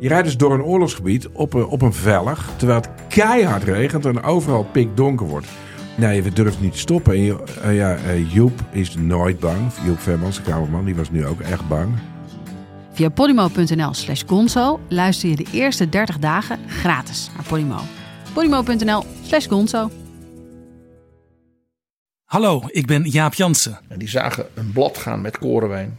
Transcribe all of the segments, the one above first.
Je rijdt dus door een oorlogsgebied op een, op een vellig, terwijl het keihard regent en overal pikdonker wordt. Nee, we durven niet te stoppen. En je- eh, ja, eh, Joep is nooit bang. Joep Vermans, de kamerman, die was nu ook echt bang. Via podimo.nl slash gonzo luister je de eerste 30 dagen gratis naar Podimo. podimo.nl slash gonzo. Hallo, ik ben Jaap Jansen En die zagen een blad gaan met korenwijn.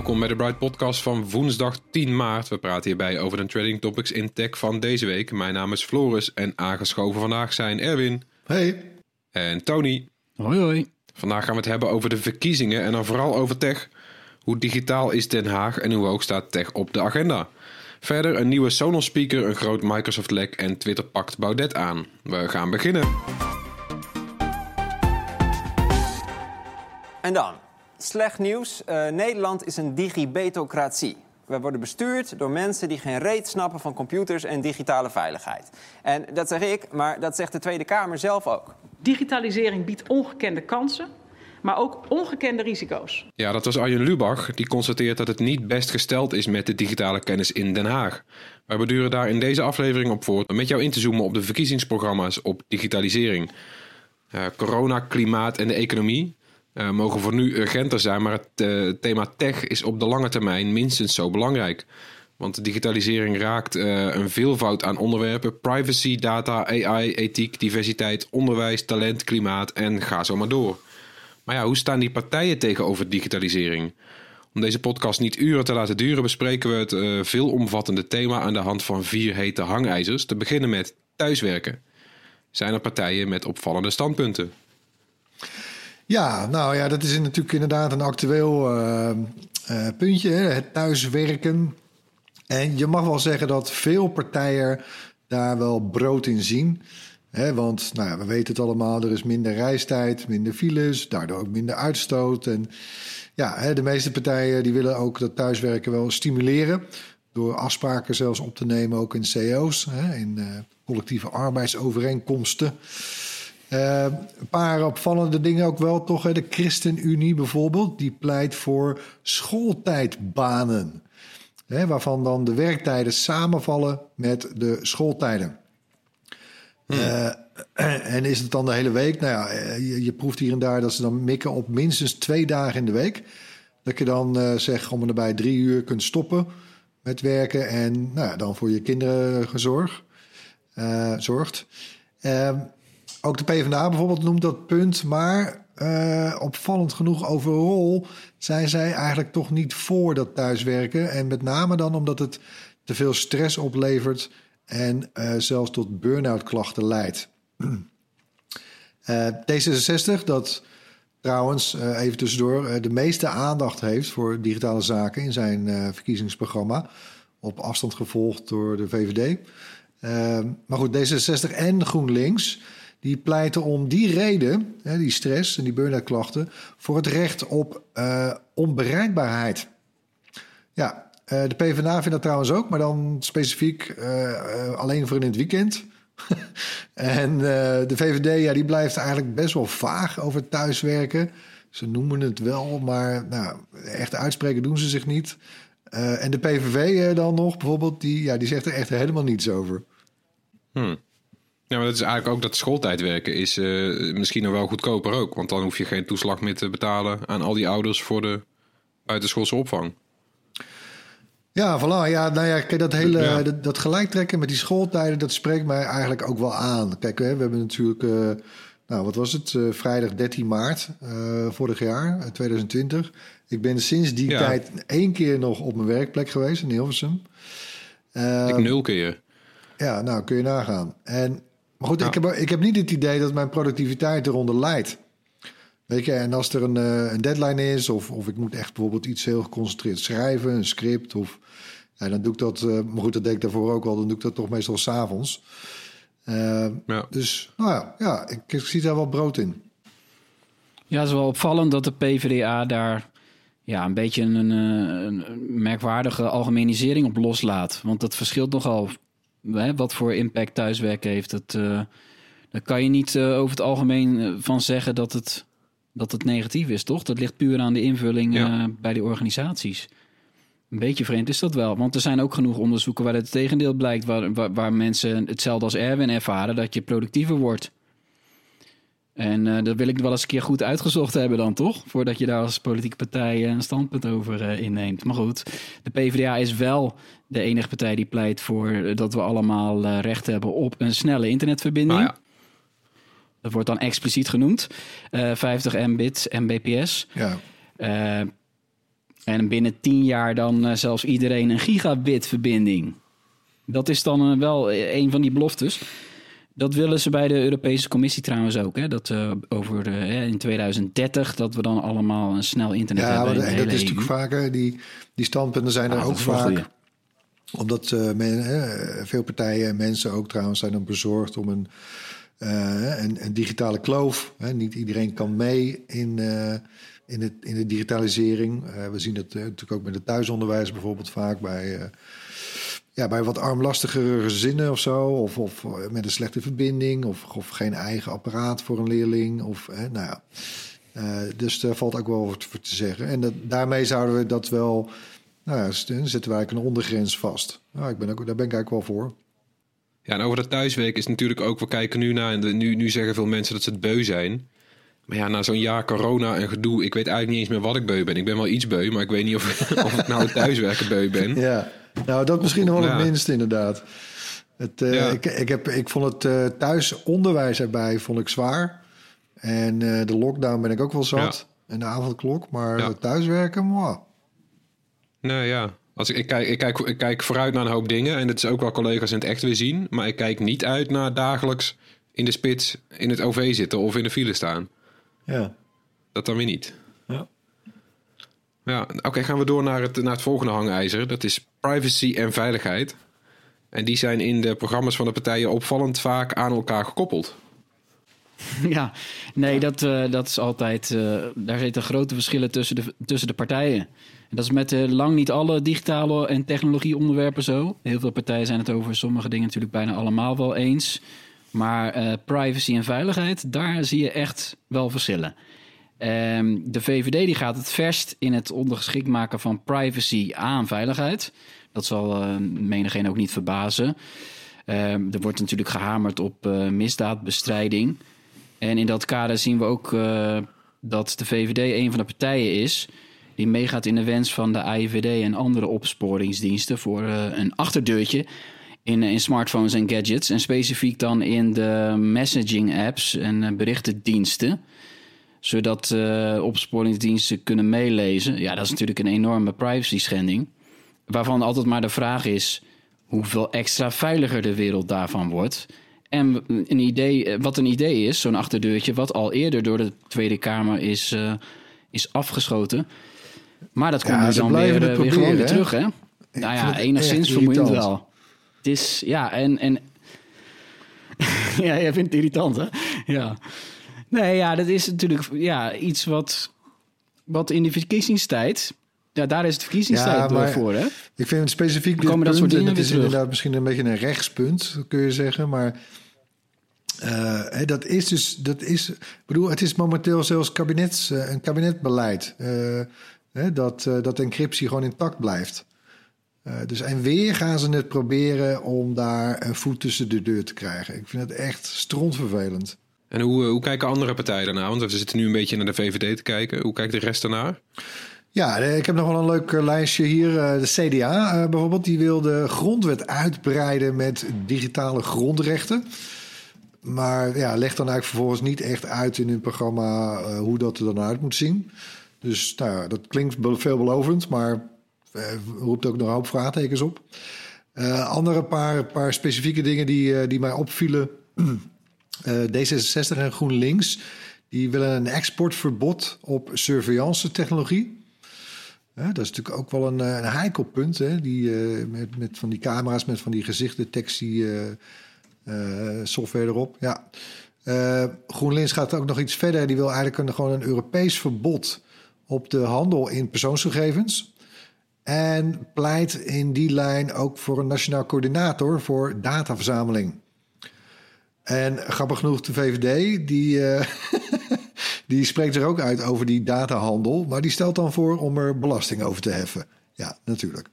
Welkom bij de Bright Podcast van woensdag 10 maart. We praten hierbij over de trading topics in tech van deze week. Mijn naam is Floris en aangeschoven vandaag zijn Erwin Hey. en Tony. Hoi hoi. Vandaag gaan we het hebben over de verkiezingen en dan vooral over tech. Hoe digitaal is Den Haag en hoe hoog staat tech op de agenda? Verder een nieuwe Sonos speaker, een groot Microsoft lek en Twitter pakt Baudet aan. We gaan beginnen. En dan, slecht nieuws. Eh, Nederland is een digibetocratie. We worden bestuurd door mensen die geen reet snappen van computers en digitale veiligheid. En dat zeg ik, maar dat zegt de Tweede Kamer zelf ook. Digitalisering biedt ongekende kansen, maar ook ongekende risico's. Ja, dat was Arjen Lubach. Die constateert dat het niet best gesteld is met de digitale kennis in Den Haag. Wij beduren daar in deze aflevering op voort om met jou in te zoomen op de verkiezingsprogramma's op digitalisering. Eh, corona, klimaat en de economie eh, mogen voor nu urgenter zijn, maar het eh, thema tech is op de lange termijn minstens zo belangrijk. Want de digitalisering raakt eh, een veelvoud aan onderwerpen: privacy, data, AI, ethiek, diversiteit, onderwijs, talent, klimaat en ga zo maar door. Maar ja, hoe staan die partijen tegenover digitalisering? Om deze podcast niet uren te laten duren, bespreken we het veelomvattende thema aan de hand van vier hete hangijzers. Te beginnen met thuiswerken. Zijn er partijen met opvallende standpunten? Ja, nou ja, dat is natuurlijk inderdaad een actueel eh, eh, puntje, hè, het thuiswerken. En je mag wel zeggen dat veel partijen daar wel brood in zien. Hè, want nou ja, we weten het allemaal, er is minder reistijd, minder files, daardoor ook minder uitstoot. En ja, hè, de meeste partijen die willen ook dat thuiswerken wel stimuleren. Door afspraken zelfs op te nemen, ook in CO's, hè, in eh, collectieve arbeidsovereenkomsten. Eh, een paar opvallende dingen ook wel, toch? Hè? De ChristenUnie bijvoorbeeld, die pleit voor schooltijdbanen. Hè, waarvan dan de werktijden samenvallen met de schooltijden. Eh, en is het dan de hele week? Nou ja, eh, je, je proeft hier en daar dat ze dan mikken op minstens twee dagen in de week. Dat je dan eh zeg om en nabij drie uur kunt stoppen met werken en nou, ja, dan voor je kinderen gezorg, eh, zorgt. Ehm, ook de PvdA bijvoorbeeld noemt dat punt, maar eh, opvallend genoeg overal zijn zij eigenlijk toch niet voor dat thuiswerken. En met name dan omdat het te veel stress oplevert en eh, zelfs tot burn-out klachten leidt. Eh, D66, dat trouwens, even tussendoor, de meeste aandacht heeft voor digitale zaken in zijn verkiezingsprogramma. Op afstand gevolgd door de VVD. Maar goed, D66 en GroenLinks, die pleiten om die reden, hè, die stress en die burn-out klachten, voor het recht op eh, onbereikbaarheid. Ja, eh, de PvdA vindt dat trouwens ook, maar dan specifiek eh, alleen voor in het weekend. en de VVD, ja, die blijft eigenlijk best wel vaag over thuiswerken. Ze noemen het wel, maar nou, echt uitspreken doen ze zich niet. En de PVV dan nog bijvoorbeeld, die, ja, die zegt er echt helemaal niets over. Hmm. Ja, maar dat is eigenlijk ook dat schooltijdwerken is eh, misschien nog wel goedkoper ook. Want dan hoef je geen toeslag meer te betalen aan al die ouders voor de buitenschoolse opvang. Ja, voilà. Ja, nou ja, kijk, dat hele Ja. dat, dat gelijktrekken met die schooltijden, dat spreekt mij eigenlijk ook wel aan. Kijk, hè, we hebben natuurlijk, eh, nou, wat was het? Eh, vrijdag 13 maart vorig jaar, eh, 2020. Ik ben sinds die Ja. tijd één keer nog op mijn werkplek geweest in Hilversum. Ik nul keer. ja, nou kun je nagaan. En Maar goed, ik, heb, ik heb niet het idee dat mijn productiviteit eronder leidt. Weet je, en als er een, eh, een deadline is, of, of ik moet echt bijvoorbeeld iets heel geconcentreerd schrijven, een script, of ja, dan doe ik dat. eh, maar goed, dat deed ik daarvoor ook al. Dan doe ik dat toch meestal s'avonds. Uh, Ja. Dus nou ja, ja ik, ik zie daar wel brood in. Ja, het is wel opvallend dat de PvdA daar ja, een beetje een, eh, een, een merkwaardige algemenisering op loslaat. Want dat verschilt nogal hè, wat voor impact thuiswerken heeft. Dat, eh, daar kan je niet eh, over het algemeen eh, van zeggen dat het, dat het negatief is, toch? Dat ligt puur aan de invulling Ja. bij die organisaties. Een beetje vreemd is dat wel. Want er zijn ook genoeg onderzoeken waar het tegendeel blijkt. Waar, waar, waar mensen hetzelfde als Erwin ervaren, dat je productiever wordt. En eh, dat wil ik wel eens een keer goed uitgezocht hebben dan, toch? Voordat je daar als politieke partij eh, een standpunt over eh, inneemt. Maar goed, de PvdA is wel de enige partij die pleit voor dat we allemaal recht hebben op een snelle internetverbinding. Nou ja. Dat wordt dan expliciet genoemd. Eh 50 mbit, mbps. Ja. En binnen 10 jaar dan zelfs iedereen een gigabit verbinding. Dat is dan wel een van die beloftes. Dat willen ze bij de Europese Commissie trouwens ook. Hè? Dat eh, over in 2030 dat we dan allemaal een snel internet Ja, hebben. de dat, dat is natuurlijk EU. vaker. Die, die standpunten zijn er Ah, dat ook vaak. goeie. Omdat eh, men, veel partijen en mensen ook trouwens zijn dan bezorgd om een, eh, een, een digitale kloof. Hè. Niet iedereen kan mee in, in, het, in de digitalisering. We zien eh, natuurlijk ook met het thuisonderwijs bijvoorbeeld vaak bij, ja, bij wat armlastigere gezinnen of zo. Of, of eh, met een slechte verbinding of, of geen eigen apparaat voor een leerling. Of, hè, nou ja. Eh, dus daar valt ook wel wat voor te zeggen. En dat, daarmee zouden we dat wel... Nou ja, zetten we eigenlijk een ondergrens vast. Nou, ik ben ook, daar ben ik eigenlijk wel voor. Ja, en over dat thuiswerk is natuurlijk ook, we kijken nu naar, en de- nu, nu zeggen veel mensen dat ze het beu zijn. Maar ja, na zo'n jaar corona en gedoe, ik weet eigenlijk niet eens meer wat ik beu ben. Ik ben wel iets beu, maar ik weet niet of, of ik nou thuiswerken beu ben. Ja, nou dat misschien nog wel Ja. het minste inderdaad. Het, eh, Ja. ik, ik, heb, ik vond het eh, thuisonderwijs erbij vond ik zwaar. En eh, de lockdown ben ik ook wel zat. En de avondklok. Maar thuiswerken, mwah. Nou ja, als ik, ik, kijk, ik, kijk, ik kijk vooruit naar een hoop dingen. En dat is ook wel collega's in het echt weer zien. Maar ik kijk niet uit naar dagelijks in de spits in het OV zitten of in de file staan. Ja. Dat dan weer niet. Ja. Ja, oké, gaan we door naar het, naar het volgende hangijzer. Dat is privacy en veiligheid. En die zijn in de programma's van de partijen opvallend vaak aan elkaar gekoppeld. Ja, nee, dat, eh, dat is altijd. eh, daar zitten grote verschillen tussen de, tussen de partijen. En dat is met eh, lang niet alle digitale en technologieonderwerpen zo. Heel veel partijen zijn het over sommige dingen natuurlijk bijna allemaal wel eens. Maar privacy en veiligheid, daar zie je echt wel verschillen. Ehm, de VVD die gaat het verst in het ondergeschikt maken van privacy aan veiligheid. Dat zal eh menigeen ook niet verbazen. Ehm, er wordt natuurlijk gehamerd op eh, misdaadbestrijding. En in dat kader zien we ook eh, dat de VVD een van de partijen is die meegaat in de wens van de AIVD en andere opsporingsdiensten voor eh, een achterdeurtje in, smartphones en gadgets. En specifiek dan in de messaging apps en berichtendiensten. Zodat eh, opsporingsdiensten kunnen meelezen. Ja, dat is natuurlijk een enorme privacy schending. Waarvan altijd maar de vraag is hoeveel extra veiliger de wereld daarvan wordt. En een idee, wat een idee is, zo'n achterdeurtje, wat al eerder door de Tweede Kamer is, eh, is afgeschoten. Maar dat komt Ja, ze dan weer, eh, weer gewoon weer terug, hè? Nou ja, enigszins vermoeiend wel. Het is, ja, en... en ja, jij vindt het irritant, hè? Ja. Nee, ja, dat is natuurlijk ja, iets wat, wat in de verkiezingstijd... Ja, daar is het verkiezingstijd Ja, voor, hè? Ik vind het specifiek dit dat soort dingen het is terug. inderdaad misschien een beetje een rechtspunt, kun je zeggen. Maar eh, hè, dat is dus, dat is, bedoel, het is momenteel zelfs kabinets, eh, een kabinetbeleid. eh, hè, dat, dat encryptie gewoon intact blijft. Dus en weer gaan ze het proberen om daar een voet tussen de deur te krijgen. Ik vind het echt strontvervelend. En hoe, eh, hoe kijken andere partijen daarnaar? Want we zitten nu een beetje naar de VVD te kijken. Hoe kijkt de rest daarnaar? Ja, ik heb nog wel een leuk eh, lijstje hier. Eh, De CDA bijvoorbeeld, die wil de grondwet uitbreiden met digitale grondrechten. Maar ja, legt dan eigenlijk vervolgens niet echt uit in hun programma hoe dat er dan uit moet zien. Dus nou, dat klinkt be- veelbelovend, maar roept ook nog een hoop vraagtekens op. Andere paar, paar specifieke dingen die, die mij opvielen Eh, D66 en GroenLinks die willen een exportverbod op surveillance technologie. dat is natuurlijk ook wel een, een heikel punt. Hè? Die, met, met van die camera's, met van die gezichtdetectie software erop. Ja. GroenLinks gaat ook nog iets verder. Die wil eigenlijk een, gewoon een Europees verbod op de handel in persoonsgegevens. En pleit in die lijn ook voor een nationaal coördinator voor dataverzameling. En grappig genoeg, de VVD, die, uh, die spreekt er ook uit over die datahandel. Maar die stelt dan voor om er belasting over te heffen. Ja, natuurlijk.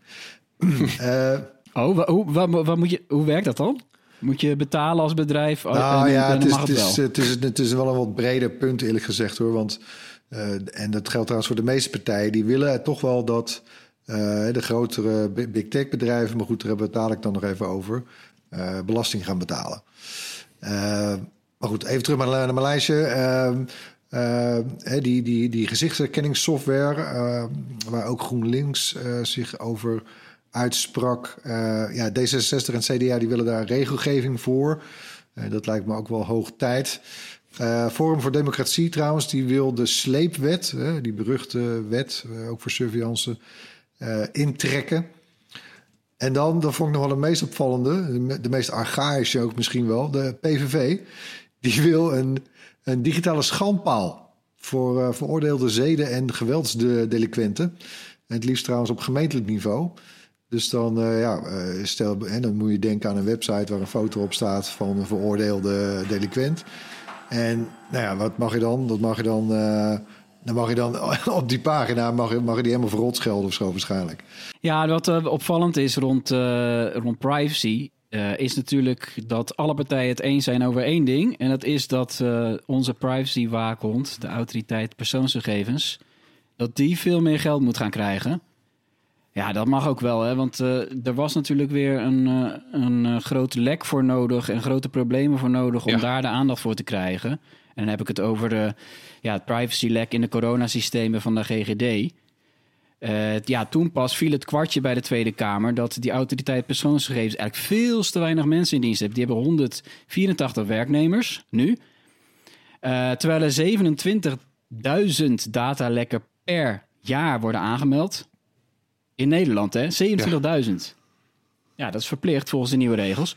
uh, oh, hoe, wat, wat moet je, hoe werkt dat dan? Moet je betalen als bedrijf? Oh, nou ja, het is, het, is, het, is, het is wel een wat breder punt eerlijk gezegd hoor. Want, uh, en dat geldt trouwens voor de meeste partijen. Die willen toch wel dat de grotere big tech bedrijven... maar goed, daar hebben we het dadelijk dan nog even over... Belasting gaan betalen. Maar goed, even terug naar, mijn lijstje. Ehm, die, die, die gezichtsherkenningssoftware... waar ook GroenLinks zich over uitsprak. Ja, D66 en CDA die willen daar regelgeving voor. Dat lijkt me ook wel hoog tijd. Forum voor Democratie trouwens, die wil de sleepwet, die beruchte wet, ook voor surveillance, intrekken. En dan, dat vond ik nog wel de meest opvallende, de, meest archaïsche ook misschien wel, de PVV. Die wil een, een digitale schandpaal voor veroordeelde zeden- en geweldsdelinquenten. En het liefst trouwens op gemeentelijk niveau. Dus dan, uh, ja, uh, stel, dan moet je denken aan een website waar een foto op staat van een veroordeelde delinquent. En nou ja, wat mag je dan? Dat mag je dan, dan mag je dan op die pagina mag je, mag je die helemaal verrot schelden of zo waarschijnlijk. Ja, wat opvallend is rond, rond privacy, is natuurlijk dat alle partijen het eens zijn over één ding. En dat is dat onze privacy-waakhond, de autoriteit persoonsgegevens, dat die veel meer geld moet gaan krijgen. Ja, dat mag ook wel, hè? want uh, er was natuurlijk weer een, uh, een uh, groot lek voor nodig en grote problemen voor nodig om ja. daar de aandacht voor te krijgen. En dan heb ik het over de, ja, het privacy-lek in de coronasystemen van de GGD. ja, toen pas viel het kwartje bij de Tweede Kamer dat die autoriteit persoonsgegevens eigenlijk veel te weinig mensen in dienst heeft. Die hebben 184 werknemers nu, terwijl er 27.000 datalekken per jaar worden aangemeld. In Nederland, hè? 27.000. Ja. dat is verplicht volgens de nieuwe regels.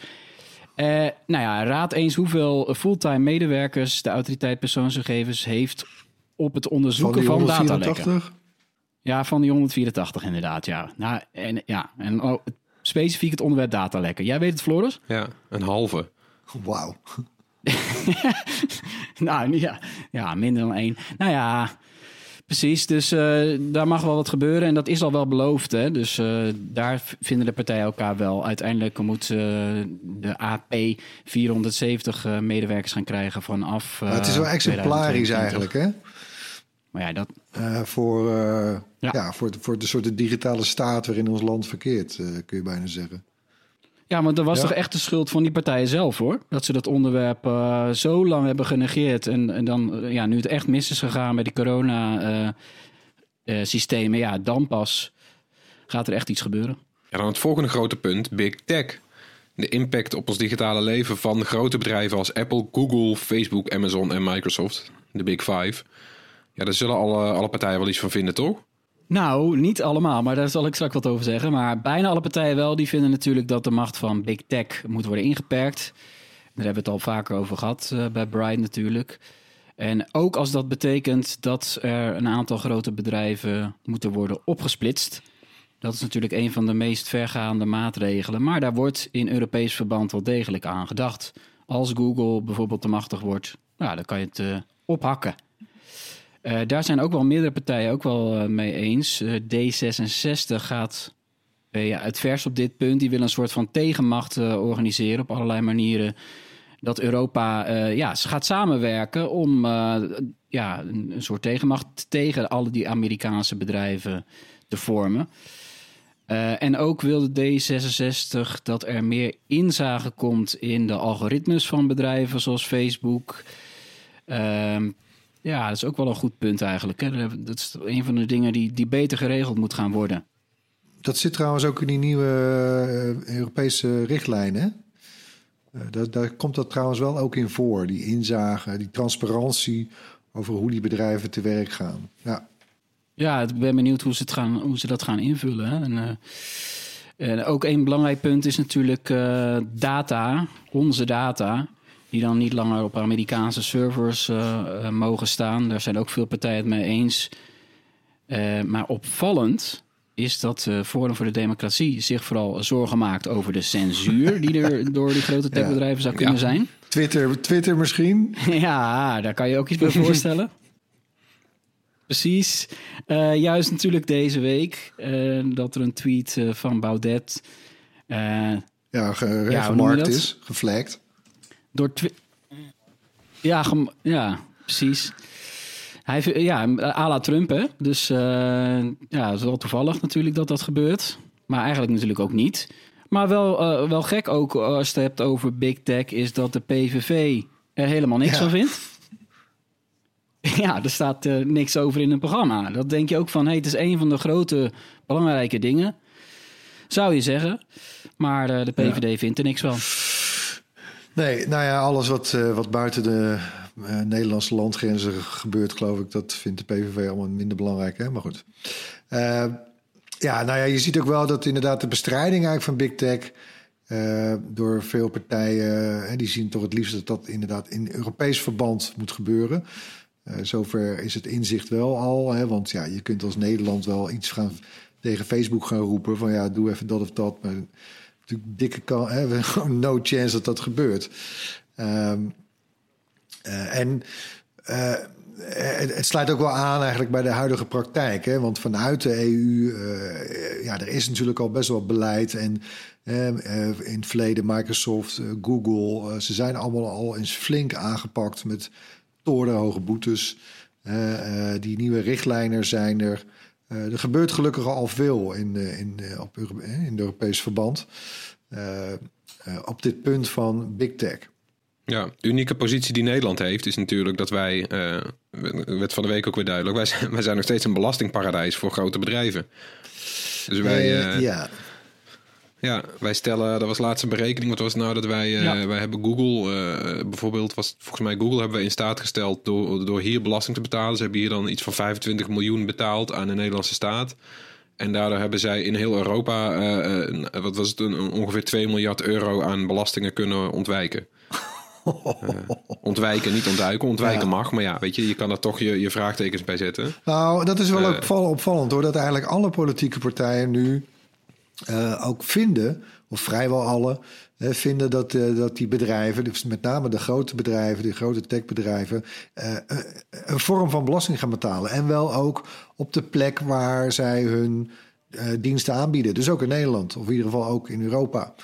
Uh, nou ja, raad eens hoeveel fulltime medewerkers de autoriteit persoonsgegevens heeft op het onderzoeken van, van datalekken. Ja, van die 184 inderdaad, ja. Nou, en, ja, en oh, specifiek het onderwerp datalekken. Jij weet het, Floris? Ja, een halve. Wauw. nou, ja, ja, minder dan één. Nou ja, Precies, dus uh, daar mag wel wat gebeuren en dat is al wel beloofd. Hè? Dus uh, daar vinden de partijen elkaar wel. Uiteindelijk moet uh, de AP 470 medewerkers gaan krijgen vanaf. het is wel exemplarisch eigenlijk, hè? Maar ja, dat. voor, ja. ja. voor, voor de soort digitale staat waarin ons land verkeert, kun je bijna zeggen. Ja, maar dat was toch echt de schuld van die partijen zelf hoor. Dat ze dat onderwerp uh, zo lang hebben genegeerd. En, en dan, uh, ja, nu het echt mis is gegaan met die corona-systemen, uh, ja, dan pas gaat er echt iets gebeuren. Ja, dan het volgende grote punt: Big Tech. De impact op ons digitale leven van grote bedrijven als Apple, Google, Facebook, Amazon en Microsoft. De Big Five. Ja, daar zullen alle, alle partijen wel iets van vinden, toch? Nou, niet allemaal, maar daar zal ik straks wat over zeggen. Maar bijna alle partijen wel, die vinden natuurlijk dat de macht van Big Tech moet worden ingeperkt. Daar hebben we het al vaker over gehad uh, bij Brian natuurlijk. En ook als dat betekent dat er een aantal grote bedrijven moeten worden opgesplitst. Dat is natuurlijk een van de meest vergaande maatregelen. Maar daar wordt in Europees verband wel degelijk aan gedacht. Als Google bijvoorbeeld te machtig wordt, nou, dan kan je het uh, ophakken. Uh, daar zijn ook wel meerdere partijen ook wel uh, mee eens. Uh, D66 gaat ja, het vers op dit punt. Die wil een soort van tegenmacht organiseren op allerlei manieren. Dat Europa ja, gaat samenwerken om ja, een, een, soort tegenmacht tegen alle die Amerikaanse bedrijven te vormen. en ook wil de D66 dat er meer inzage komt in de algoritmes van bedrijven zoals Facebook. Ja, dat is ook wel een goed punt eigenlijk. Hè? Dat is een van de dingen die, die beter geregeld moet gaan worden. Dat zit trouwens ook in die nieuwe uh, Europese richtlijnen. Uh, daar, daar komt dat trouwens wel ook in voor. Die inzage, die transparantie over hoe die bedrijven te werk gaan. Ja, ja ik ben benieuwd hoe ze, het gaan, hoe ze dat gaan invullen. Hè? En, uh, en ook een belangrijk punt is natuurlijk uh, data, onze data die dan niet langer op Amerikaanse servers uh, mogen staan. Daar zijn ook veel partijen het mee eens. Uh, maar opvallend is dat uh, Forum voor de Democratie zich vooral zorgen maakt over de censuur die er door die grote techbedrijven ja. zou kunnen ja. zijn. Twitter, Twitter misschien? ja, daar kan je ook iets bij voorstellen. Precies. Uh, juist natuurlijk deze week uh, dat er een tweet uh, van Baudet. ja, gemarkt ja, is, geflagd. Door ja, ja, precies. Hij, ja, à la Trump, hè. Dus uh, ja, het is wel toevallig natuurlijk dat dat gebeurt. Maar eigenlijk natuurlijk ook niet. Maar wel, uh, wel gek ook als je het hebt over Big Tech... is dat de PVV er helemaal niks ja. van vindt. Ja, er staat uh, niks over in een programma. Dat denk je ook van, hey, het is een van de grote belangrijke dingen. Zou je zeggen. Maar de ja. vindt er niks van. Nee, nou ja, alles wat, uh, wat buiten de uh, Nederlandse landgrenzen gebeurt, geloof ik, dat vindt de PVV allemaal minder belangrijk. Hè? Maar goed. Uh, ja, nou ja, je ziet ook wel dat inderdaad de bestrijding eigenlijk van Big Tech door veel partijen, die zien toch het liefst dat dat inderdaad in Europees verband moet gebeuren. zover is het inzicht wel al, hè? want ja, je kunt als Nederland wel iets gaan tegen Facebook gaan roepen van ja, doe even dat of dat. Maar natuurlijk dikke kans, hè, no chance dat dat gebeurt. Um, uh, en uh, het, het, sluit ook wel aan eigenlijk bij de huidige praktijk. Hè? Want vanuit de EU, ja, er is natuurlijk al best wel beleid. En in het verleden Microsoft, Google, ze zijn allemaal al eens flink aangepakt met torenhoge boetes. die nieuwe richtlijnen zijn er. Uh, er gebeurt gelukkig al veel in, uh, in, uh, op in Europees verband. op dit punt van big tech. Ja, de unieke positie die Nederland heeft is natuurlijk dat wij, werd van de week ook weer duidelijk, wij zijn, wij zijn nog steeds een belastingparadijs voor grote bedrijven. Dus wij, ja. Ja, wij stellen, dat was laatste berekening. Wat was het nou dat wij, uh, ja. wij hebben Google, uh, bijvoorbeeld, was volgens mij Google hebben we in staat gesteld door, door hier belasting te betalen. Ze hebben hier dan iets van 25 miljoen betaald aan de Nederlandse staat. En daardoor hebben zij in heel Europa, uh, wat was het, een, ongeveer 2 miljard euro aan belastingen kunnen ontwijken. ontwijken, niet ontduiken. Ontwijken ja. mag, maar ja, weet je, je kan er toch je, je vraagtekens bij zetten. Nou, dat is wel ook opvallend hoor, dat eigenlijk alle politieke partijen nu uh, ook vinden, of vrijwel alle, uh, vinden dat, uh, dat die bedrijven, dus met name de grote bedrijven, die grote techbedrijven, een vorm van belasting gaan betalen. En wel ook op de plek waar zij hun diensten aanbieden. Dus ook in Nederland, of in ieder geval ook in Europa.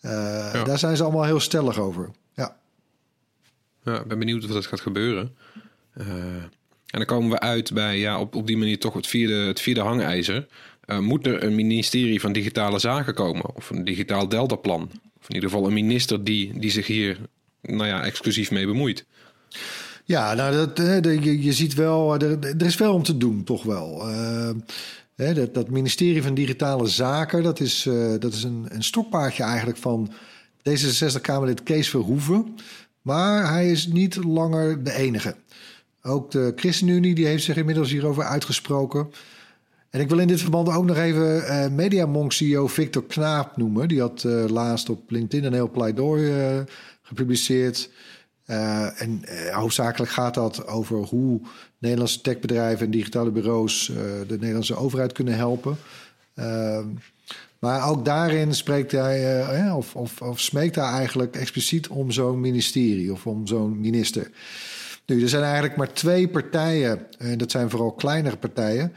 Ja. Daar zijn ze allemaal heel stellig over. Ja, ja ik ben benieuwd of dat gaat gebeuren. en dan komen we uit bij ja, op, op die manier toch het vierde, het vierde hangijzer. Uh, moet er een ministerie van Digitale Zaken komen? Of een digitaal deltaplan? Of in ieder geval een minister die, die zich hier nou ja, exclusief mee bemoeit? Ja, nou, dat, je, je ziet wel, er, er, is veel om te doen, toch wel. Uh, dat, dat, ministerie van Digitale Zaken, dat is, dat is een, een stokpaardje eigenlijk van D66-Kamerlid Kees Verhoeven. Maar hij is niet langer de enige. Ook de ChristenUnie die heeft zich inmiddels hierover uitgesproken. En ik wil in dit verband ook nog even uh, Mediamonk CEO Victor Knaap noemen. Die had uh, laatst op LinkedIn een heel pleidooi uh, gepubliceerd. en hoofdzakelijk gaat dat over hoe Nederlandse techbedrijven en digitale bureaus de Nederlandse overheid kunnen helpen. Ehm, maar ook daarin spreekt hij, of, of, of smeekt hij eigenlijk expliciet om zo'n ministerie of om zo'n minister. Nu, er zijn eigenlijk maar twee partijen, en dat zijn vooral kleinere partijen,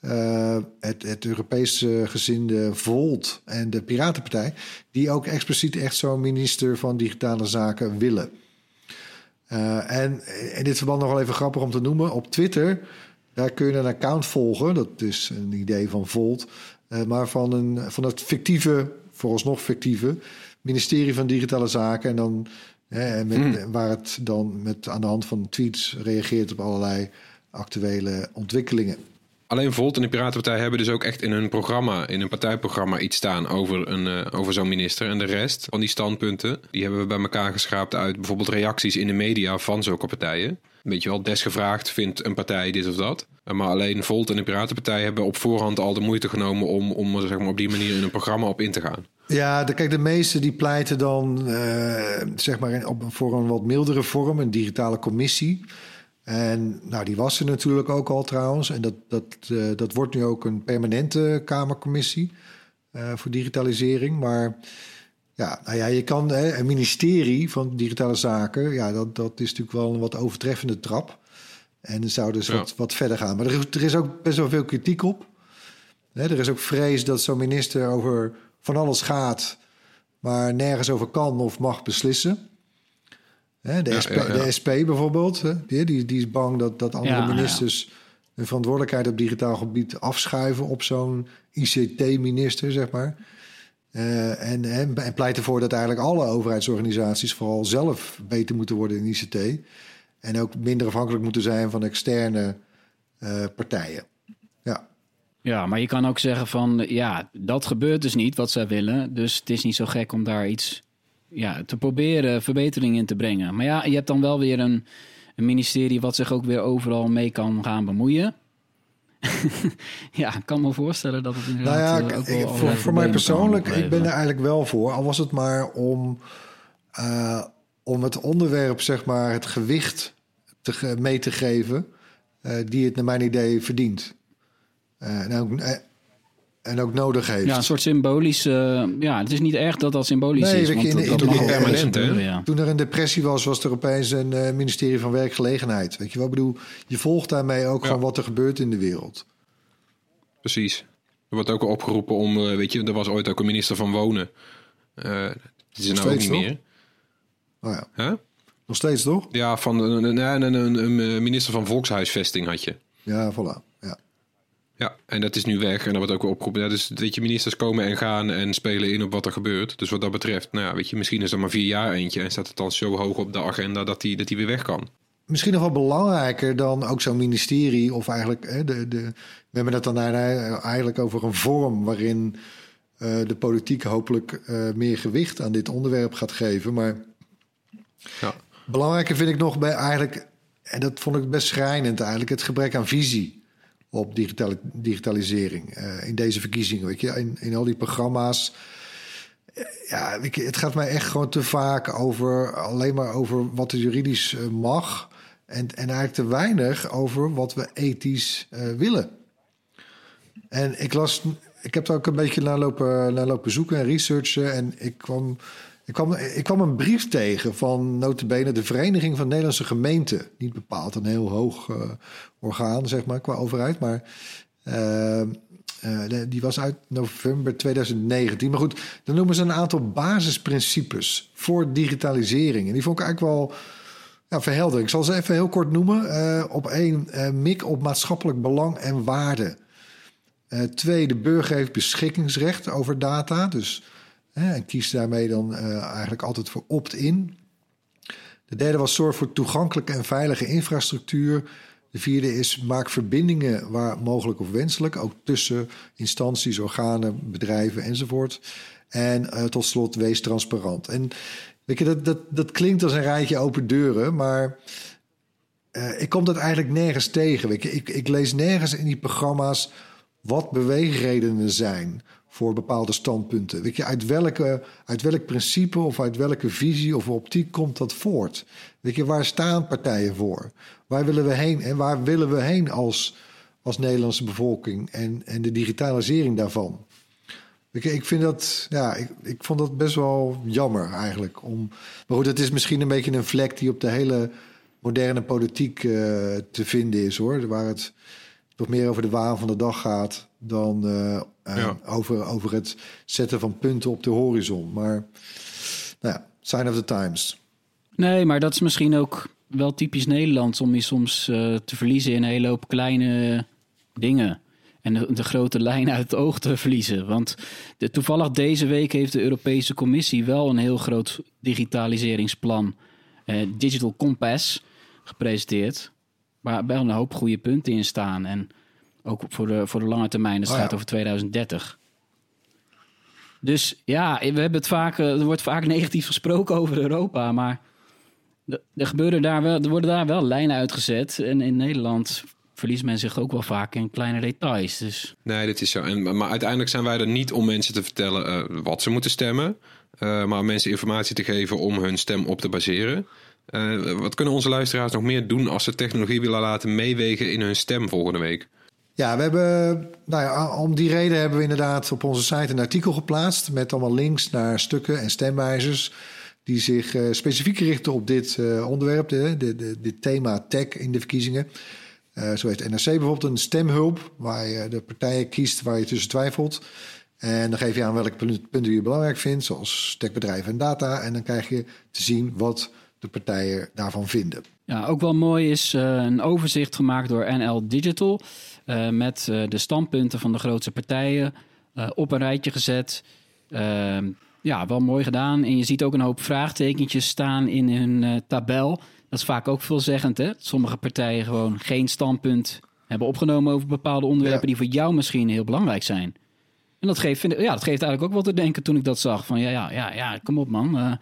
uh, het, het Europese gezinde Volt en de Piratenpartij, die ook expliciet echt zo'n minister van Digitale Zaken willen. Uh, en in dit verband nog wel even grappig om te noemen: op Twitter, daar kun je een account volgen. Dat is een idee van Volt, uh, maar van, een, van het fictieve, vooralsnog fictieve, ministerie van Digitale Zaken. En dan, met, hmm. waar het dan met, aan de hand van tweets reageert op allerlei actuele ontwikkelingen. Alleen Volt en de Piratenpartij hebben dus ook echt in hun programma, in hun partijprogramma, iets staan over, een, eh, over zo'n minister. En de rest van die standpunten, die hebben we bij elkaar geschraapt uit bijvoorbeeld reacties in de media van zulke partijen. Weet je wel, desgevraagd vindt een partij dit of dat. Eh, Maar alleen Volt en de Piratenpartij hebben op voorhand al de moeite genomen om, om zeg maar, op die manier in een programma op in te gaan. Ja, de, kijk, de meesten die pleiten dan eh, zeg maar voor een wat mildere vorm, een digitale commissie. En nou, die was er natuurlijk ook al trouwens. En dat, dat, eh, dat wordt nu ook een permanente Kamercommissie eh, voor digitalisering. Maar ja, nou ja, je kan hè, een ministerie van digitale zaken, ja, dat, dat is natuurlijk wel een wat overtreffende trap. En zou dus Ja. wat, wat verder gaan. Maar er is, er is ook best wel veel kritiek op. Hè, er is ook vrees dat zo'n minister over van alles gaat, maar nergens over kan of mag beslissen. Hè, de, Ja, SP, ja, ja. de SP bijvoorbeeld, hè, die, die, is bang dat, dat andere Ja, ja. ministers hun verantwoordelijkheid op digitaal gebied afschuiven op zo'n ICT-minister, zeg maar. Eh, en, en, en pleit ervoor dat eigenlijk alle overheidsorganisaties vooral zelf beter moeten worden in ICT. En ook minder afhankelijk moeten zijn van externe eh, partijen. Ja. Ja, maar je kan ook zeggen van ja, dat gebeurt dus niet wat zij willen. Dus het is niet zo gek om daar iets ja, te proberen verbetering in te brengen. Maar ja, je hebt dan wel weer een, een ministerie wat zich ook weer overal mee kan gaan bemoeien. ja, ik kan me voorstellen dat het Nou inderdaad ja, eh, ook wel voor, mij persoonlijk, ik ben er eigenlijk wel voor. Al was het maar om, eh, om het onderwerp, zeg maar, het gewicht te, mee te geven... eh, die het naar mijn idee verdient. En, ook, eh, en ook nodig heeft. Ja, een soort symbolisch. eh, ja, het is niet erg dat dat symbolisch Nee, is. want in- dat, in- dat permanent, hè? ja. Toen er een depressie was, was er opeens een eh, ministerie van Werkgelegenheid. Weet je wat ik bedoel? Je volgt daarmee ook Ja. gewoon wat er gebeurt in de wereld. Precies. Er wordt ook al opgeroepen om, eh, weet je, er was ooit ook een minister van Wonen. Eh dat is er nou ook niet toch? meer. Nou ja, Huh? nog steeds toch? Ja, van een, een, een, een, een minister van Volkshuisvesting had je. Ja, voilà. Ja. En dat is nu weg en dat wordt ook weer opgeroepen. Ja, dus weet je, ministers komen en gaan en spelen in op wat er gebeurt. Dus wat dat betreft, nou ja, weet je, misschien is er maar vier jaar eentje en staat het dan zo hoog op de agenda dat die, dat die weer weg kan. Misschien nog wel belangrijker dan ook zo'n ministerie, of eigenlijk, hè, de, de, we hebben het dan eigenlijk over een vorm waarin eh, de politiek hopelijk eh, meer gewicht aan dit onderwerp gaat geven. Maar Ja. belangrijker vind ik nog bij eigenlijk, en dat vond ik best schrijnend eigenlijk, het gebrek aan visie op digitale, digitalisering eh, in deze verkiezingen. Weet je, in, in al die programma's. Eh, Ja, je, het gaat mij echt gewoon te vaak over alleen maar over wat er juridisch eh, mag. En, en eigenlijk te weinig over wat we ethisch willen. En ik las, ik heb daar ook een beetje naar lopen, naar lopen zoeken en researchen. En ik kwam, ik, kwam, ik kwam een brief tegen van notabene de Vereniging van Nederlandse Gemeenten. Niet bepaald een heel hoog eh, orgaan, zeg maar, qua overheid. Maar eh, eh, die was uit november 2019. Maar goed, dan noemen ze een aantal basisprincipes voor digitalisering. En die vond ik eigenlijk wel ja. Ik zal ze even heel kort noemen. Op één, mik op maatschappelijk belang en waarde. Twee, de burger heeft beschikkingsrecht over data. Dus en kiest daarmee dan eh, eigenlijk altijd voor opt-in. De derde was zorg voor toegankelijke en veilige infrastructuur. De vierde is maak verbindingen waar mogelijk of wenselijk, ook tussen instanties, organen, bedrijven enzovoort. En eh, tot slot wees transparant. En weet je, dat, dat, dat klinkt als een rijtje open deuren, maar eh, ik kom dat eigenlijk nergens tegen. Weet je. Ik, ik lees nergens in die programma's wat beweegredenen zijn voor bepaalde standpunten. Weet je, uit, welke, uit welk principe of uit welke visie of optiek komt dat voort? Weet je, waar staan partijen voor? Waar willen we heen en waar willen we heen als, als Nederlandse bevolking en, en de digitalisering daarvan? Ik vind dat, ja, ik, ik vond dat best wel jammer eigenlijk. Om, maar goed, het is misschien een beetje een vlek die op de hele moderne politiek eh, te vinden is hoor. Waar het toch meer over de waan van de dag gaat dan eh, eh, Ja. over, over het zetten van punten op de horizon. Maar nou ja, sign of the times. Nee, maar dat is misschien ook wel typisch Nederlands om je soms eh, te verliezen in een hele hoop kleine dingen. En de, de grote lijn uit het oog te verliezen. Want de, toevallig deze week heeft de Europese Commissie wel een heel groot digitaliseringsplan, eh, Digital Compass, gepresenteerd. Waar wel een hoop goede punten in staan. En Ook voor de, voor de lange termijn. Dat Oh, gaat ja. over 2030. Dus ja, we hebben het vaak, eh, er wordt vaak negatief gesproken over Europa. Maar er, er, gebeuren daar wel, er worden daar wel lijnen uitgezet. En in Nederland verliest men zich ook wel vaak in kleine details. Dus Nee, dit is zo. En, maar uiteindelijk zijn wij er niet om mensen te vertellen eh, wat ze moeten stemmen. eh, maar om mensen informatie te geven om hun stem op te baseren. Eh, wat kunnen onze luisteraars nog meer doen als ze technologie willen laten meewegen in hun stem volgende week? Ja, we hebben, nou ja, om die reden hebben we inderdaad op onze site een artikel geplaatst met allemaal links naar stukken en stemwijzers die zich eh, specifiek richten op dit eh, onderwerp, de, de, de- dit thema tech in de verkiezingen. Eh, zo heeft NRC bijvoorbeeld een stemhulp waar je de partijen kiest waar je tussen twijfelt. En dan geef je aan welke punt- punten je belangrijk vindt, zoals techbedrijven en data. En dan krijg je te zien wat de partijen daarvan vinden. Ja, ook wel mooi is een overzicht gemaakt door NL Digital. Eh, met eh, de standpunten van de grootste partijen eh, op een rijtje gezet. Ehm, ja, wel mooi gedaan. En je ziet ook een hoop vraagtekentjes staan in hun tabel. Dat is vaak ook veelzeggend, hè? Sommige partijen gewoon geen standpunt hebben opgenomen over bepaalde onderwerpen die voor jou misschien heel belangrijk zijn. En dat geeft, vind ik- ja, dat geeft eigenlijk ook wel te denken toen ik dat zag. Van ja, ja, ja, ja kom op man. Eh,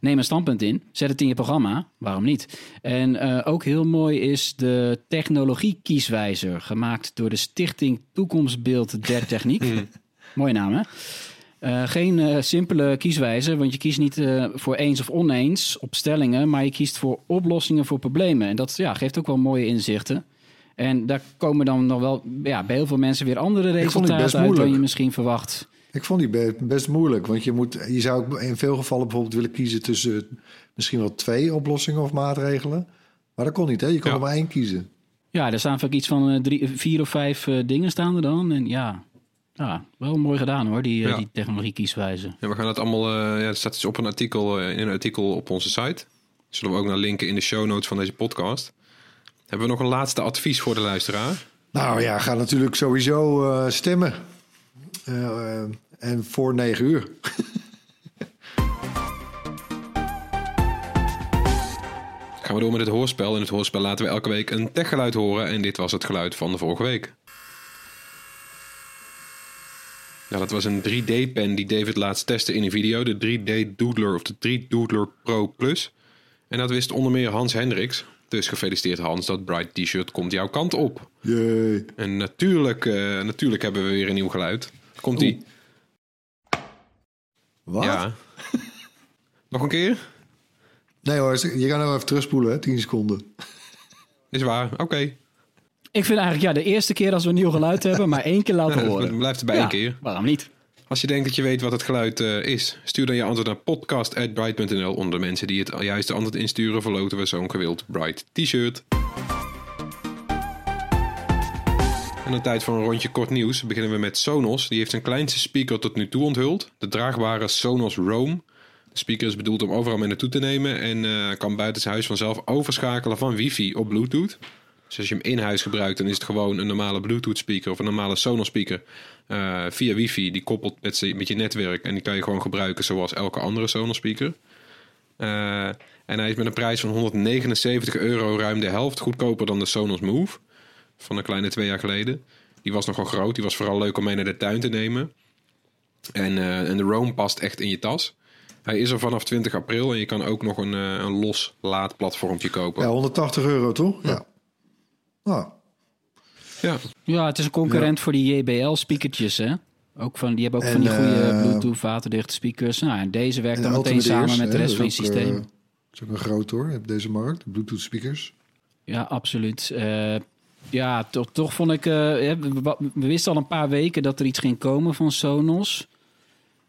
neem een standpunt in. Zet het in je programma. Waarom niet? En eh, ook heel mooi is de technologie-kieswijzer. Gemaakt door de Stichting Toekomstbeeld der Techniek. Mooie naam, hè? Eh, geen simpele kieswijze, want je kiest niet voor eens of oneens op stellingen, maar je kiest voor oplossingen voor problemen. En dat ja, geeft ook wel mooie inzichten. En daar komen dan nog wel ja, bij heel veel mensen weer andere resultaten uit dan je misschien verwacht. Ik vond die be- best moeilijk, want je, moet, je zou in veel gevallen bijvoorbeeld willen kiezen tussen misschien wel twee oplossingen of maatregelen. Maar dat kon niet, hè? Je kon er maar één kiezen. Ja, er staan vaak iets van eh, drie, vier of vijf eh, dingen staan er dan. En ja, ja wel mooi gedaan hoor, die, eh, Ja. die technologie kieswijze. En we gaan het allemaal, eh, ja, het staat dus op een artikel, in een artikel op onze site. Zullen we ook naar linken in de show notes van deze podcast. Hebben we nog een laatste advies voor de luisteraar? Nou ja, ga natuurlijk sowieso eh, stemmen. Eh, en voor negen uur. Gaan we door met het hoorspel. In het hoorspel laten we elke week een techgeluid horen. En dit was het geluid van de vorige week. Ja, dat was een 3D-pen die David laatst testte in een video. De 3D Doodler of de 3 Doodler Pro Plus. En dat wist onder meer Hans Hendricks. Dus gefeliciteerd Hans, dat Bright T-shirt komt jouw kant op. Jee. En natuurlijk, eh, natuurlijk hebben we weer een nieuw geluid. Komt-ie. Wat? Ja. Nog een keer? Nee hoor, je kan nou even terugspoelen, hè? 10 seconden. Is waar, oké. Ik vind eigenlijk ja, de eerste keer als we een nieuw geluid hebben, maar één keer laten horen. blijft erbij Ja, één keer. Waarom niet? Als je denkt dat je weet wat het geluid eh, is, stuur dan je antwoord naar podcast.bright.nl. Onder de mensen die het juiste antwoord insturen, verloten we zo'n gewild Bright t-shirt. En een tijd voor een rondje kort nieuws beginnen we met Sonos. Die heeft zijn kleinste speaker tot nu toe onthuld. De draagbare Sonos Roam. De speaker is bedoeld om overal mee naartoe te nemen en eh, kan buiten zijn huis vanzelf overschakelen van wifi op bluetooth. Dus als je hem in huis gebruikt, dan is het gewoon een normale Bluetooth speaker of een normale Sonos speaker eh, via wifi. Die koppelt met, met je netwerk en die kan je gewoon gebruiken zoals elke andere Sonos speaker. Eh, en hij is met een prijs van 179 euro ruim de helft goedkoper dan de Sonos Move van een kleine twee jaar geleden. Die was nogal groot, die was vooral leuk om mee naar de tuin te nemen. En, eh, en de Roam past echt in je tas. Hij is er vanaf 20 april en je kan ook nog een, eh, een los laadplatformpje kopen. Ja, 180 euro toch? Ja. Nou, Ja. Ja, het is een concurrent voor die JBL-speakertjes, hè? Ook van, die hebben ook En, van die goede eh, Bluetooth waterdichte speakers. Nou, en deze werkt en dan meteen samen met de rest van je systeem. eh, Dat is ook een groot hoor, op deze markt. Bluetooth speakers. Ja, absoluut. Eh, ja, toch, toch vond ik... eh, hè, we, wisten al een paar weken dat er iets ging komen van Sonos.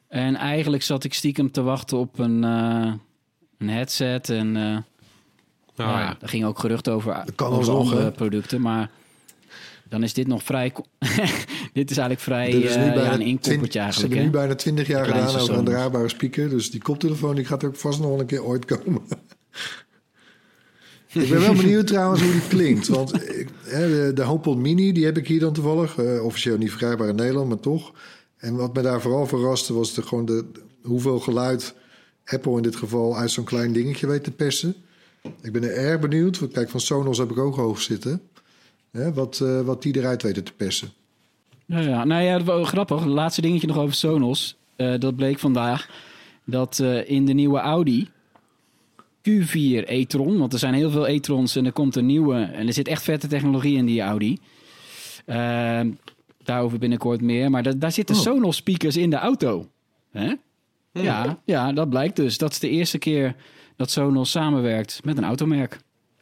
En eigenlijk zat ik stiekem te wachten op een, eh, een headset. En eh Ah, ja, ja. er ging ook gerucht over, kan over andere producten. Maar dan is dit nog vrij... dit is eigenlijk vrij Dit is nu eh, bijna ja, een 20 inkoppertje Ze hebben nu bijna 20 jaar gedaan over een draagbare speaker. Dus die koptelefoon die gaat ook vast nog wel een keer ooit komen. ik ben wel benieuwd trouwens hoe die klinkt. Want ik, hè, de, de HomePod Mini, die heb ik hier dan toevallig. eh, officieel niet verkrijgbaar in Nederland, maar toch. En wat me daar vooral verraste was de, gewoon de, hoeveel geluid Apple in dit geval uit zo'n klein dingetje weet te persen. Ik ben er erg benieuwd. Want kijk, van Sonos heb ik ook hoog zitten. Hè, wat, eh, wat die eruit weten te persen. Ja, ja. Nou ja, grappig. Laatste dingetje nog over Sonos. Eh, dat bleek vandaag dat eh, in de nieuwe Audi Q4 e-tron, want er zijn heel veel e-trons en er komt een nieuwe en er zit echt vette technologie in die Audi. Uh, daarover binnenkort meer, maar da daar zitten Oh. Sonos speakers in de auto. Hè? Ja, ja, dat blijkt dus. Dat is de eerste keer dat Sonos samenwerkt met een automerk.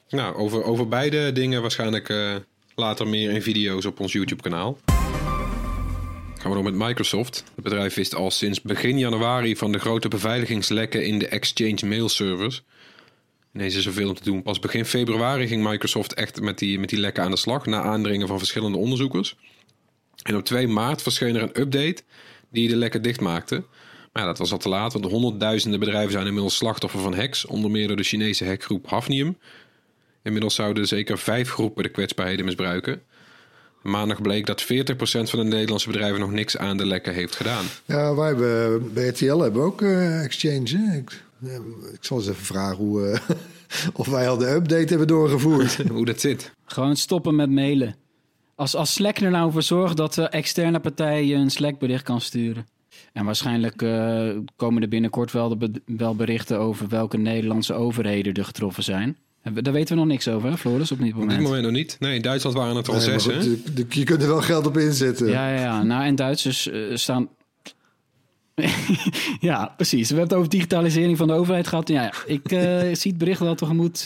Nou, over, over beide dingen waarschijnlijk eh, later meer in video's op ons YouTube-kanaal. Gaan we door met Microsoft. Het bedrijf wist al sinds begin januari van de grote beveiligingslekken in de Exchange mail servers. Ineens is er veel om te doen. Pas begin februari ging Microsoft echt met die, met die lekken aan de slag, na aandringen van verschillende onderzoekers. En op 2 maart verscheen er een update die de lekken dichtmaakte. Maar ja, dat was al te laat, want honderdduizenden bedrijven zijn inmiddels slachtoffer van hacks, onder meer door de Chinese hackgroep Hafnium. Inmiddels zouden zeker vijf groepen de kwetsbaarheden misbruiken. Maandag bleek dat 40% van de Nederlandse bedrijven nog niks aan de lekken heeft gedaan. Ja, wij hebben, bij RTL hebben we ook eh, Exchange. Hè? Ik, eh, ik zal eens even vragen hoe, eh, of wij al de update hebben doorgevoerd. Hoe dat zit. Gewoon stoppen met mailen. Als, als Slack er nou voor zorgt dat de externe partij je een Slack-bericht kan sturen. En waarschijnlijk eh, komen er binnenkort wel, de be- wel berichten over welke Nederlandse overheden er getroffen zijn. Daar weten we nog niks over, hè, Floris, op dit Op moment. dit moment nog niet. Nee, in Duitsland waren het er al Nee, maar zes, goed, hè? de- de- je kunt er wel geld op inzetten. Ja, ja, ja. Nou, en Duitsers eh, staan... ja, precies. We hebben het over digitalisering van de overheid gehad. Ja, ja. ik eh, zie het bericht wel tegemoet.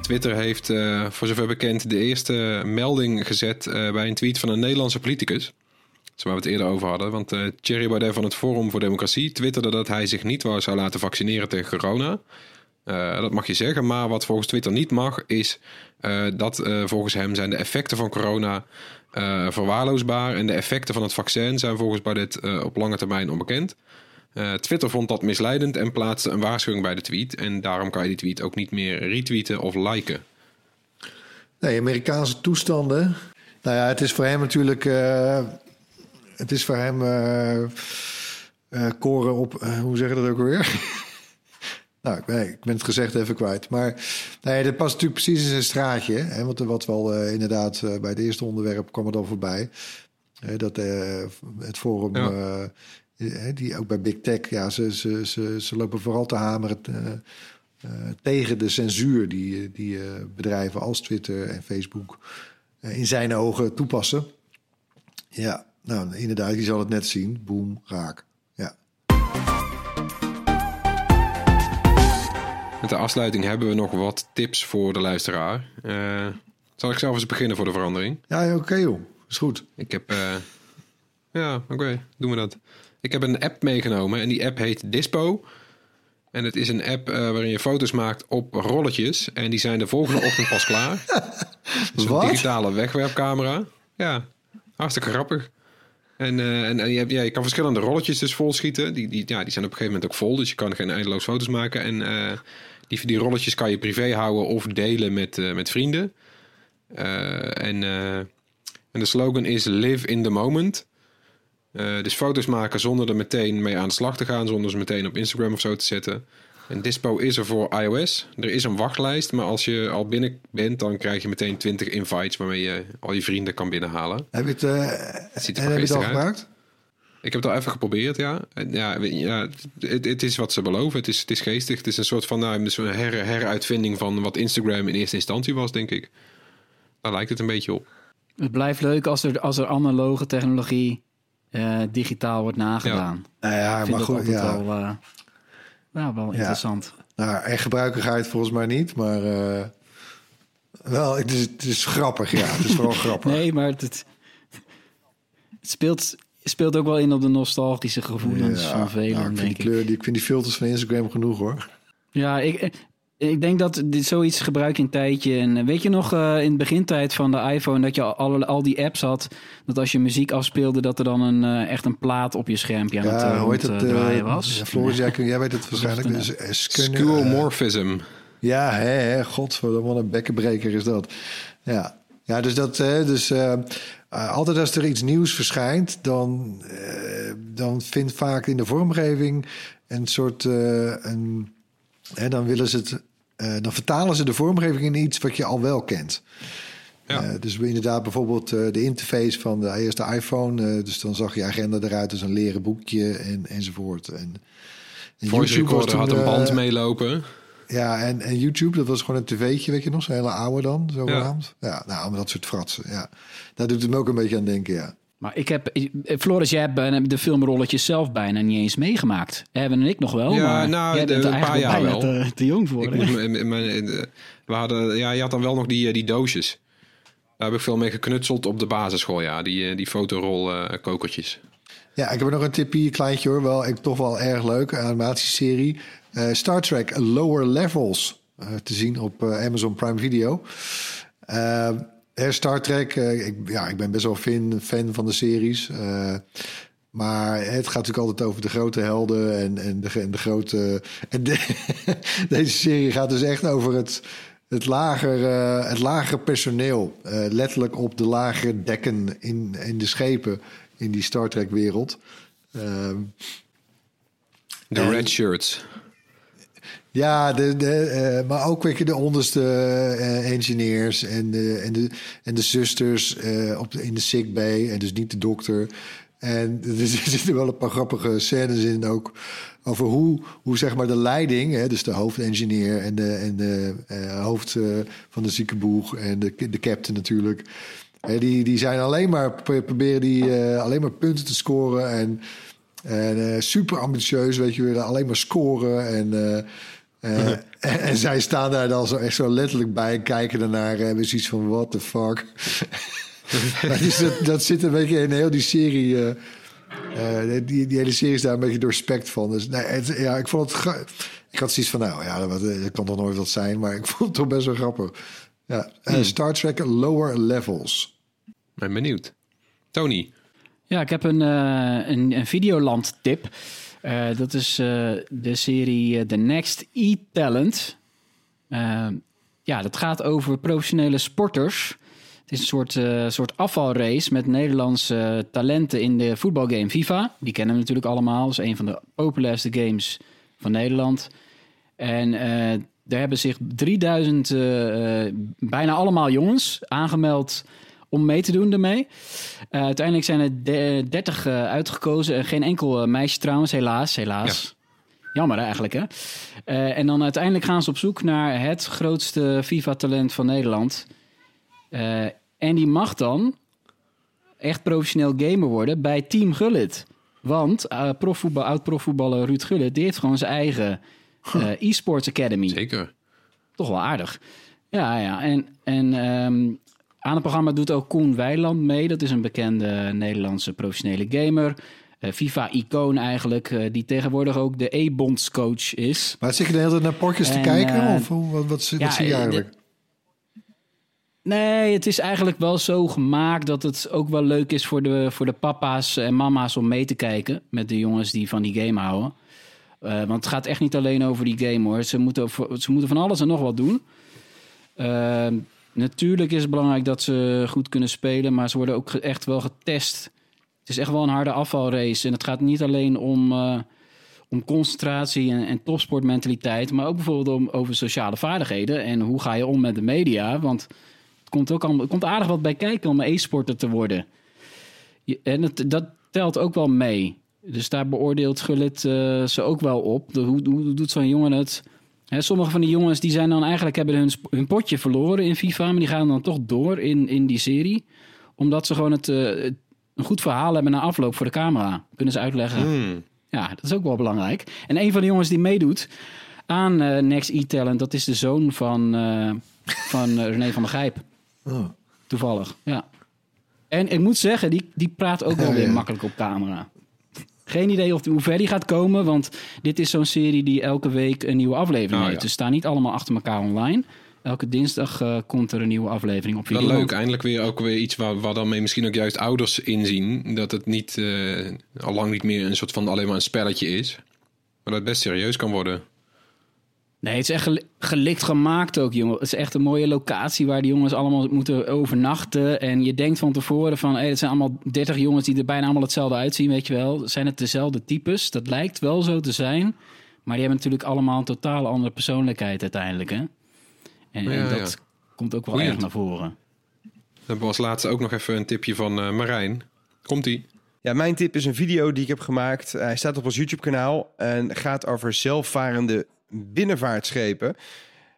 Twitter heeft, eh, voor zover bekend, de eerste melding gezet eh, bij een tweet van een Nederlandse politicus. Waar we het eerder over hadden. Want eh Thierry Baudet van het Forum voor Democratie twitterde dat hij zich niet wou zou laten vaccineren tegen corona. Eh, dat mag je zeggen, maar wat volgens Twitter niet mag, is eh, dat volgens hem zijn de effecten van corona verwaarloosbaar. En de effecten van het vaccin zijn volgens Baudet op lange termijn onbekend. Twitter vond dat misleidend en plaatste een waarschuwing bij de tweet. En daarom kan je die tweet ook niet meer retweeten of liken. Nee, Amerikaanse toestanden. Nou ja, het is voor hem natuurlijk. Het is voor hem. eh, eh, koren op. eh, hoe zeg je dat ook alweer? nou, ik ben, ik ben het gezegd even kwijt. Maar nee, dat past natuurlijk precies in zijn straatje. Hè? Want wat wel eh, inderdaad bij het eerste onderwerp kwam het al voorbij. Dat het forum. Ja. die ook bij Big Tech. Ja, ze, ze, ze, ze lopen vooral te hameren. tegen de censuur die, die bedrijven als Twitter en Facebook in zijn ogen toepassen. Ja, nou inderdaad, je zal het net zien. Boom, raak. Ja. Met de afsluiting hebben we nog wat tips voor de luisteraar. Eh, zal ik zelf eens beginnen voor de verandering? Ja, oké joh. Is goed. Ik heb... eh, ja, oké, doen we dat. Ik heb een app meegenomen en die app heet Dispo. En het is een app eh, waarin je foto's maakt op rolletjes. En die zijn de volgende ochtend pas klaar. Dus een digitale wegwerpcamera. Ja, hartstikke grappig. En, eh, en, en je, kan verschillende rolletjes dus volschieten. Die, die, ja, die zijn op een gegeven moment ook vol. Dus je kan geen eindeloos foto's maken. En eh, die, die rolletjes kan je privé houden of delen met, eh, met vrienden. En, en de slogan is Live in the Moment. Dus foto's maken zonder er meteen mee aan de slag te gaan. Zonder ze meteen op Instagram of zo te zetten. En Dispo is er voor iOS. Er is een wachtlijst. Maar als je al binnen bent, dan krijg je meteen 20 invites waarmee je al je vrienden kan binnenhalen. Heb je het, eh, Het ziet er en heb je het al uit. gebruikt? Ik heb het al even geprobeerd, ja. En Ja, ja het, het is wat ze beloven. Het is, het is geestig. Het is een soort van nou, een her, heruitvinding van wat Instagram in eerste instantie was, denk ik. Daar lijkt het een beetje op. Het blijft leuk als er, als er analoge technologie eh, digitaal wordt nagedaan. Nou ja, Ik vind maar goed, altijd ja. wel, eh, ja, wel Ja. interessant. Nou, echt gebruiken ga je het volgens mij niet, maar eh, wel, het is, het is grappig, ja. Het is vooral grappig. Nee, maar het, het, speelt, speelt ook wel in op de nostalgische gevoelens Ja, van velen, nou, ik, vind denk die ik. kleur, die, ik vind die filters van Instagram genoeg hoor. Ja, ik, ik denk dat dit zoiets gebruik je een tijdje. En eh, weet je nog eh, in de begintijd van de iPhone dat je al, al die apps had, dat als je muziek afspeelde, dat er dan een, eh, echt een plaat op je schermpje aan het Ja, eh, hoe heet het? ronddraaien eh, was? ja, Floris, jij, jij weet het waarschijnlijk. een Dus, Skeuomorphism. Ja, hè, hè, godverdomme, wat een bekkenbreker is dat. Ja, ja dus, dat, hè, dus altijd als er iets nieuws verschijnt... dan, dan vindt vaak in de vormgeving een soort... eh, een, hè, dan willen ze het... eh, dan vertalen ze de vormgeving in iets wat je al wel kent. Eh, dus we inderdaad bijvoorbeeld eh, de interface van de eerste iPhone. dus dan zag je agenda eruit als een leren boekje en, enzovoort. En, en Voice had een band meelopen. Ja, en, en YouTube, dat was gewoon een tv'tje, weet je nog? Zo'n hele oude dan, zogenaamd. Ja. ja, nou, dat soort fratsen, ja. Daar doet het me ook een beetje aan denken, ja. Maar ik heb, eh, Floris, jij hebt de filmrolletjes zelf bijna niet eens meegemaakt. Hebben en ik nog wel, ja, maar nou, jij de- bent een paar jaar bijna wel. te, te jong voor. Ik moest me- me- eh, we hadden, ja, je had dan wel nog die, eh, die doosjes. Daar heb ik veel mee geknutseld op de basisschool, ja. Die, die fotorol kokertjes. Ja, ik heb nog een tipje, kleintje hoor. Wel, ik, toch wel erg leuk, een animatieserie. Eh, Star Trek Lower Levels. eh, te zien op Amazon Prime Video. Star Trek, eh, ik, ja, ik ben best wel fan, fan van de series. Eh, maar het gaat natuurlijk altijd over de grote helden en, en, de, en de grote... En de- deze serie gaat dus echt over het, het, lager, eh, het lagere personeel. Letterlijk op de lagere dekken in, in de schepen in die Star Trek wereld. Ehm, De red shirts. Ja, de, eh, maar ook weet je, de onderste eh, engineers en de, en de, en de zusters eh, op in de sick bay. En dus niet de dokter. En er zitten wel een paar grappige scènes in ook. Over hoe, hoe zeg maar de leiding, hè, dus de hoofdengineer en de, en de hoofd van de ziekenboeg en de, de captain natuurlijk. Die, die zijn alleen maar, pro- proberen die alleen maar punten te scoren. En, en eh, super ambitieus, weet je wel, alleen maar scoren. En, eh, en, en zij staan daar dan zo echt zo letterlijk bij en kijken ernaar. En hebben zoiets van, what the fuck. Dus dat, dat zit een beetje in heel die serie. eh, eh, die, die hele serie is daar een beetje doorspekt van. Dus nee, het, ja, ik vond het. Ik had zoiets van, nou ja, dat, dat kan toch nooit wat zijn. Maar ik vond het toch best wel grappig. Ja, eh, Star Trek Lower Levels. Ben benieuwd. Tony. Ja, ik heb een, eh een, een Videoland tip. Eh, dat is eh, de serie eh, The Next E-Talent. Ja, dat gaat over professionele sporters. Het is een soort, soort afvalrace met Nederlandse talenten in de voetbalgame FIFA. Die kennen we natuurlijk allemaal. Dat is een van de populairste games van Nederland. En daar hebben zich 3000, eh, eh, bijna allemaal jongens, aangemeld om mee te doen ermee. Eh, uiteindelijk zijn er de- 30 eh, uitgekozen. En geen enkel eh, meisje trouwens, helaas. helaas. Jammer eigenlijk, hè? Eh, en dan uiteindelijk gaan ze op zoek naar het grootste FIFA-talent van Nederland. Eh, en die mag dan echt professioneel gamer worden bij Team Gullit. Want eh profvoetbal, oud-profvoetballer Ruud Gullit... die heeft gewoon zijn eigen eh, e-sports academy. Zeker. Toch wel aardig. Ja, ja. En, en ehm, aan het programma doet ook Koen Weiland mee. Dat is een bekende Nederlandse professionele gamer. Eh, FIFA-icoon eigenlijk. eh, die tegenwoordig ook de E-bondscoach is. Maar zit je de hele tijd naar potjes te En, kijken? eh, of hoe- wat, wat, wat zie je eigenlijk? Nee, het is eigenlijk wel zo gemaakt dat het ook wel leuk is voor de, voor de papa's en mama's om mee te kijken met de jongens die van die game houden. Want het gaat echt niet alleen over die game hoor. Ze moeten, ze moeten van alles en nog wat doen. Eh, natuurlijk is het belangrijk dat ze goed kunnen spelen, maar ze worden ook echt wel getest. Het is echt wel een harde afvalrace. En het gaat niet alleen om, eh, om concentratie en, en topsportmentaliteit, maar ook bijvoorbeeld om, over sociale vaardigheden. En hoe ga je om met de media? Want het komt ook al, komt aardig wat bij kijken om e-sporter te worden. En het, dat telt ook wel mee. Dus daar beoordeelt Gullit eh, ze ook wel op. Hoe, hoe doet zo'n jongen het? Sommige van die jongens die zijn dan eigenlijk hebben hun, hun potje verloren in FIFA, maar die gaan dan toch door in, in die serie. Omdat ze gewoon het, eh, een goed verhaal hebben na afloop voor de camera. Kunnen ze uitleggen. Hmm. Ja, dat is ook wel belangrijk. En een van de jongens die meedoet aan eh, Next E-Talent, dat is de zoon van, eh, van René van der Gijp. Oh. Toevallig, ja. En ik moet zeggen, die, die praat ook wel Ja, weer ja. makkelijk op camera. Geen idee of, hoe ver die gaat komen, want dit is zo'n serie die elke week een nieuwe aflevering Oh, heeft. ja. Dus staan niet allemaal achter elkaar online. Elke dinsdag eh, komt er een nieuwe aflevering op Wel video. leuk, eindelijk weer ook weer iets waar, waar dan mee misschien ook juist ouders inzien. Dat het niet, eh, al lang niet meer een soort van alleen maar een spelletje is. Maar dat het best serieus kan worden. Nee, het is echt gel- gelikt gemaakt ook, jongen. Het is echt een mooie locatie waar die jongens allemaal moeten overnachten. En je denkt van tevoren van, hé, het zijn allemaal 30 jongens die er bijna allemaal hetzelfde uitzien, weet je wel. Zijn het dezelfde types? Dat lijkt wel zo te zijn. Maar die hebben natuurlijk allemaal een totaal andere persoonlijkheid uiteindelijk, hè. En, dat ja. komt ook wel erg naar voren. Dan hebben we als laatste ook nog even een tipje van eh, Marijn. Komt-ie. Ja, mijn tip is een video die ik heb gemaakt. Hij staat op ons YouTube-kanaal en gaat over zelfvarende binnenvaartschepen.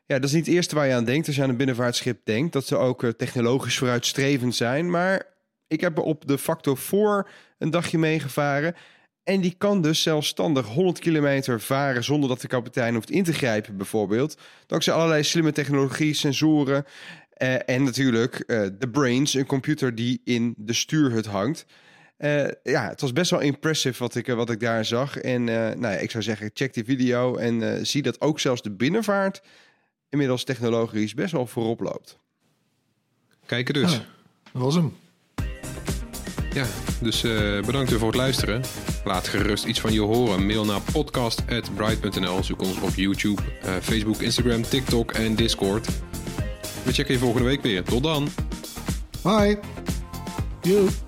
Ja, dat is niet het eerste waar je aan denkt als je aan een binnenvaartschip denkt. Dat ze ook eh, technologisch vooruitstrevend zijn. Maar ik heb er op de Factor 4 een dagje meegevaren. En die kan dus zelfstandig 100 kilometer varen zonder dat de kapitein hoeft in te grijpen, bijvoorbeeld. Dankzij allerlei slimme technologie, sensoren eh, en natuurlijk eh, de brains, een computer die in de stuurhut hangt. Eh, ja, het was best wel impressive wat ik, wat ik daar zag. En eh, nou ja, ik zou zeggen, check die video en eh, zie dat ook zelfs de binnenvaart inmiddels technologisch best wel voorop loopt. Kijken dus. Ja, dat was hem. Ja, dus eh, bedankt weer voor het luisteren. Laat gerust iets van je horen. Mail naar podcast.bright.nl. Zoek ons op YouTube, eh, Facebook, Instagram, TikTok en Discord. We checken je volgende week weer. Tot dan. Bye. Joep.